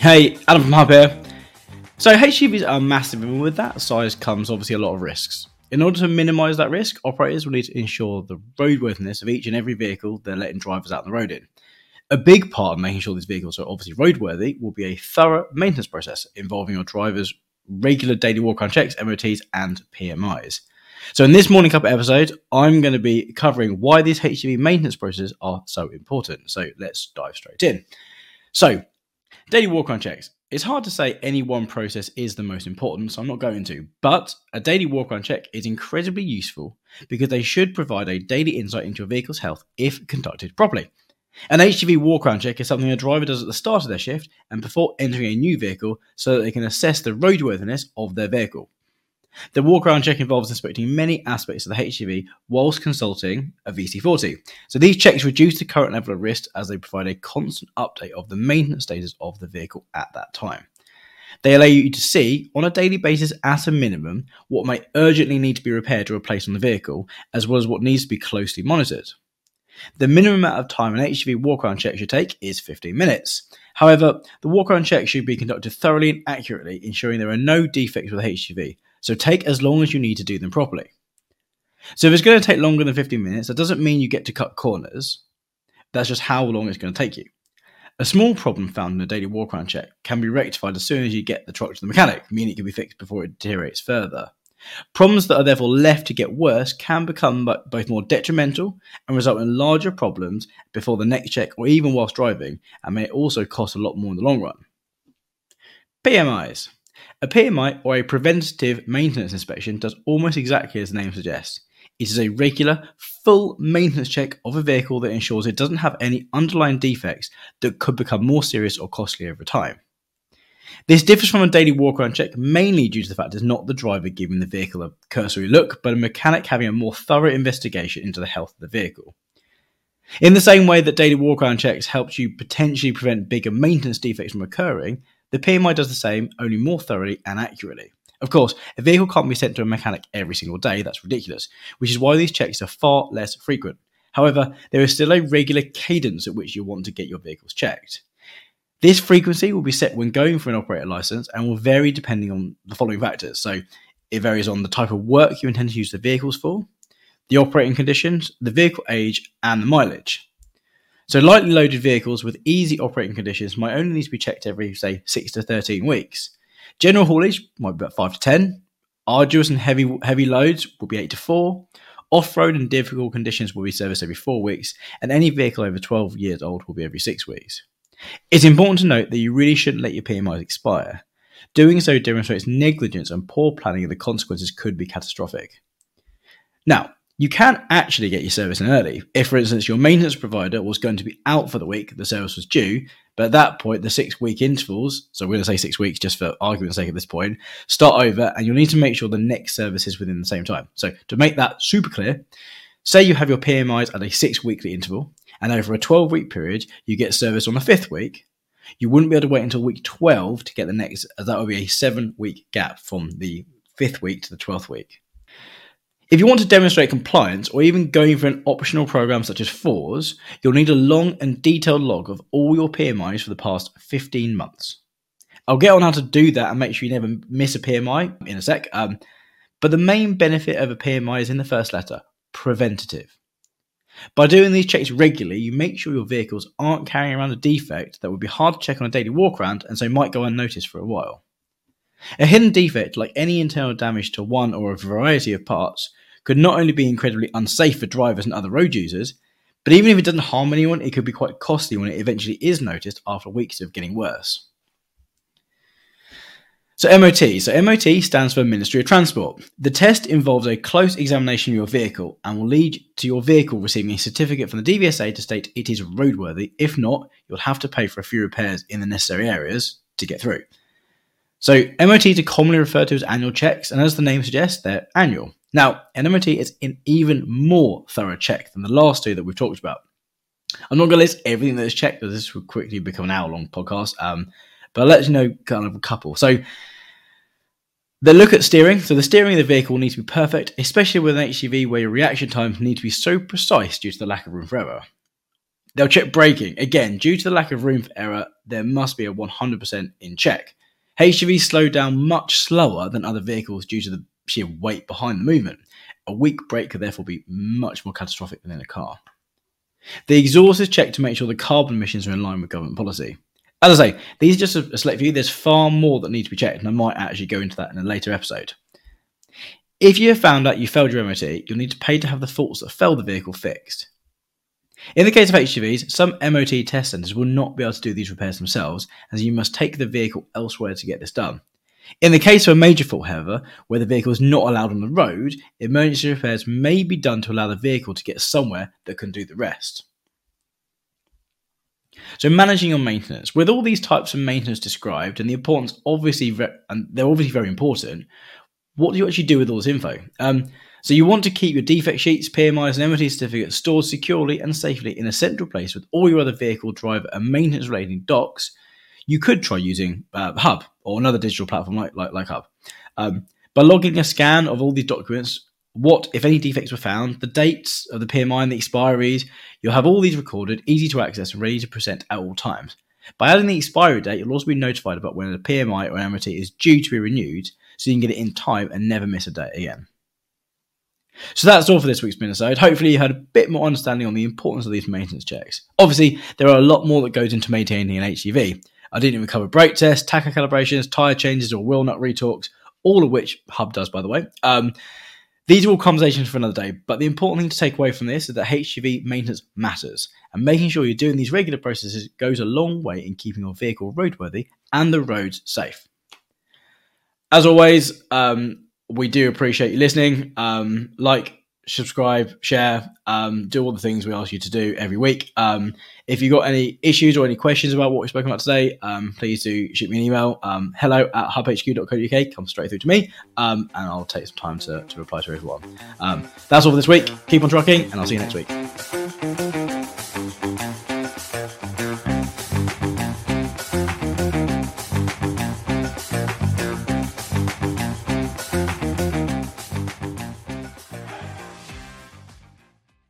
Hey, Adam from Hub here. So HGVs are massive, and with that size comes obviously a lot of risks. In order to minimise that risk, operators will need to ensure the roadworthiness of each and every vehicle they're letting drivers out on the road in. A big part of making sure these vehicles are obviously roadworthy will be a thorough maintenance process involving your drivers' regular daily walk around checks, MOTs, and PMIs. So, in this Morning Cuppa episode, I'm going to be covering why these HGV maintenance processes are so important. So, let's dive straight in. So, Daily walk around checks. It's hard to say any one process is the most important, so I'm not going to. But a daily walk around check is incredibly useful because they should provide a daily insight into your vehicle's health if conducted properly. An HGV walk around check is something a driver does at the start of their shift and before entering a new vehicle so that they can assess the roadworthiness of their vehicle. The walk around check involves inspecting many aspects of the HGV whilst consulting a VC40. So these checks reduce the current level of risk as they provide a constant update of the maintenance status of the vehicle at that time. They allow you to see, on a daily basis at a minimum, what may urgently need to be repaired or replaced on the vehicle, as well as what needs to be closely monitored. The minimum amount of time an HGV walkaround check should take is 15 minutes. However, the walkaround check should be conducted thoroughly and accurately, ensuring there are no defects with the HGV, so take as long as you need to do them properly. So if it's going to take longer than 15 minutes, that doesn't mean you get to cut corners. That's just how long it's going to take you. A small problem found in a daily walk around check can be rectified as soon as you get the truck to the mechanic, meaning it can be fixed before it deteriorates further. Problems that are therefore left to get worse can become both more detrimental and result in larger problems before the next check or even whilst driving, and may also cost a lot more in the long run. PMIs. A PMI or a preventative maintenance inspection does almost exactly as the name suggests. It is a regular, full maintenance check of a vehicle that ensures it doesn't have any underlying defects that could become more serious or costly over time. This differs from a daily walk around check mainly due to the fact it's not the driver giving the vehicle a cursory look, but a mechanic having a more thorough investigation into the health of the vehicle. In the same way that daily walk around checks helps you potentially prevent bigger maintenance defects from occurring, the PMI does the same, only more thoroughly and accurately. Of course, a vehicle can't be sent to a mechanic every single day, that's ridiculous, which is why these checks are far less frequent. However, there is still a regular cadence at which you want to get your vehicles checked. This frequency will be set when going for an operator license and will vary depending on the following factors. So, it varies on the type of work you intend to use the vehicles for, the operating conditions, the vehicle age, and the mileage. So lightly loaded vehicles with easy operating conditions might only need to be checked every, say, 6 to 13 weeks. General haulage might be about 5 to 10. Arduous and heavy heavy loads will be 8 to 4. Off-road and difficult conditions will be serviced every 4 weeks, and any vehicle over 12 years old will be every 6 weeks. It's important to note that you really shouldn't let your PMIs expire. Doing so demonstrates negligence and poor planning, and the consequences could be catastrophic. Now, you can actually get your service in early. If, for instance, your maintenance provider was going to be out for the week, the service was due, but at that point, the six week intervals, so we're going to say six weeks just for argument's sake at this point, start over, and you'll need to make sure the next service is within the same time. So, to make that super clear, say you have your PMIs at a six weekly interval, and over a 12 week period, you get service on the fifth week. You wouldn't be able to wait until week 12 to get the next, as that would be a seven week gap from the fifth week to the 12th week. If you want to demonstrate compliance or even going for an optional program such as FORS, you'll need a long and detailed log of all your PMIs for the past 15 months. I'll get on how to do that and make sure you never miss a PMI in a sec. Um, but the main benefit of a PMI is in the first letter preventative. By doing these checks regularly, you make sure your vehicles aren't carrying around a defect that would be hard to check on a daily walk around and so might go unnoticed for a while. A hidden defect, like any internal damage to one or a variety of parts, could not only be incredibly unsafe for drivers and other road users, but even if it doesn't harm anyone, it could be quite costly when it eventually is noticed after weeks of getting worse. So MOT. So MOT stands for Ministry of Transport. The test involves a close examination of your vehicle and will lead to your vehicle receiving a certificate from the DVSA to state it is roadworthy. If not, you'll have to pay for a few repairs in the necessary areas to get through. So MOTs are commonly referred to as annual checks, and as the name suggests, they're annual. Now, an is an even more thorough check than the last two that we've talked about. I'm not going to list everything that is checked, because this will quickly become an hour long podcast. Um, but I'll let you know kind of a couple. So they look at steering. So the steering of the vehicle needs to be perfect, especially with an HGV where your reaction times need to be so precise due to the lack of room for error. They'll check braking. Again, due to the lack of room for error, there must be a 100% in check. HGVs slow down much slower than other vehicles due to the sheer weight behind the movement. A weak brake could therefore be much more catastrophic than in a car. The exhaust is checked to make sure the carbon emissions are in line with government policy. As I say, these are just a select few. There's far more that need to be checked, and I might actually go into that in a later episode. If you have found out you failed your MOT, you'll need to pay to have the faults that failed the vehicle fixed. In the case of HGVs, some MOT test centres will not be able to do these repairs themselves, as you must take the vehicle elsewhere to get this done. In the case of a major fault, however, where the vehicle is not allowed on the road, emergency repairs may be done to allow the vehicle to get somewhere that can do the rest. So managing your maintenance with all these types of maintenance described and the importance obviously and they're obviously very important. What do you actually do with all this info? Um, so you want to keep your defect sheets, PMIs, and MOT certificates stored securely and safely in a central place with all your other vehicle, driver, and maintenance related docs. You could try using uh, Hub or another digital platform like like, like Hub. Um, by logging a scan of all these documents, what, if any, defects were found, the dates of the PMI and the expiries, you'll have all these recorded, easy to access, and ready to present at all times. By adding the expiry date, you'll also be notified about when a PMI or MOT is due to be renewed, so you can get it in time and never miss a date again. So that's all for this week's minisode. Hopefully you had a bit more understanding on the importance of these maintenance checks. Obviously, there are a lot more that goes into maintaining an HGV. I didn't even cover brake tests, tacho calibrations, tyre changes, or wheel nut retorques, all of which Hub does, by the way. Um, these are all conversations for another day, but the important thing to take away from this is that HGV maintenance matters, and making sure you're doing these regular processes goes a long way in keeping your vehicle roadworthy and the roads safe. As always, um, we do appreciate you listening. Um, like, subscribe, share, um, do all the things we ask you to do every week. Um, if you've got any issues or any questions about what we've spoken about today, um, please do shoot me an email. Um, hello at hubhq.co.uk. Come straight through to me, um, and I'll take some time to, to reply to everyone. Um, that's all for this week. Keep on trucking, and I'll see you next week.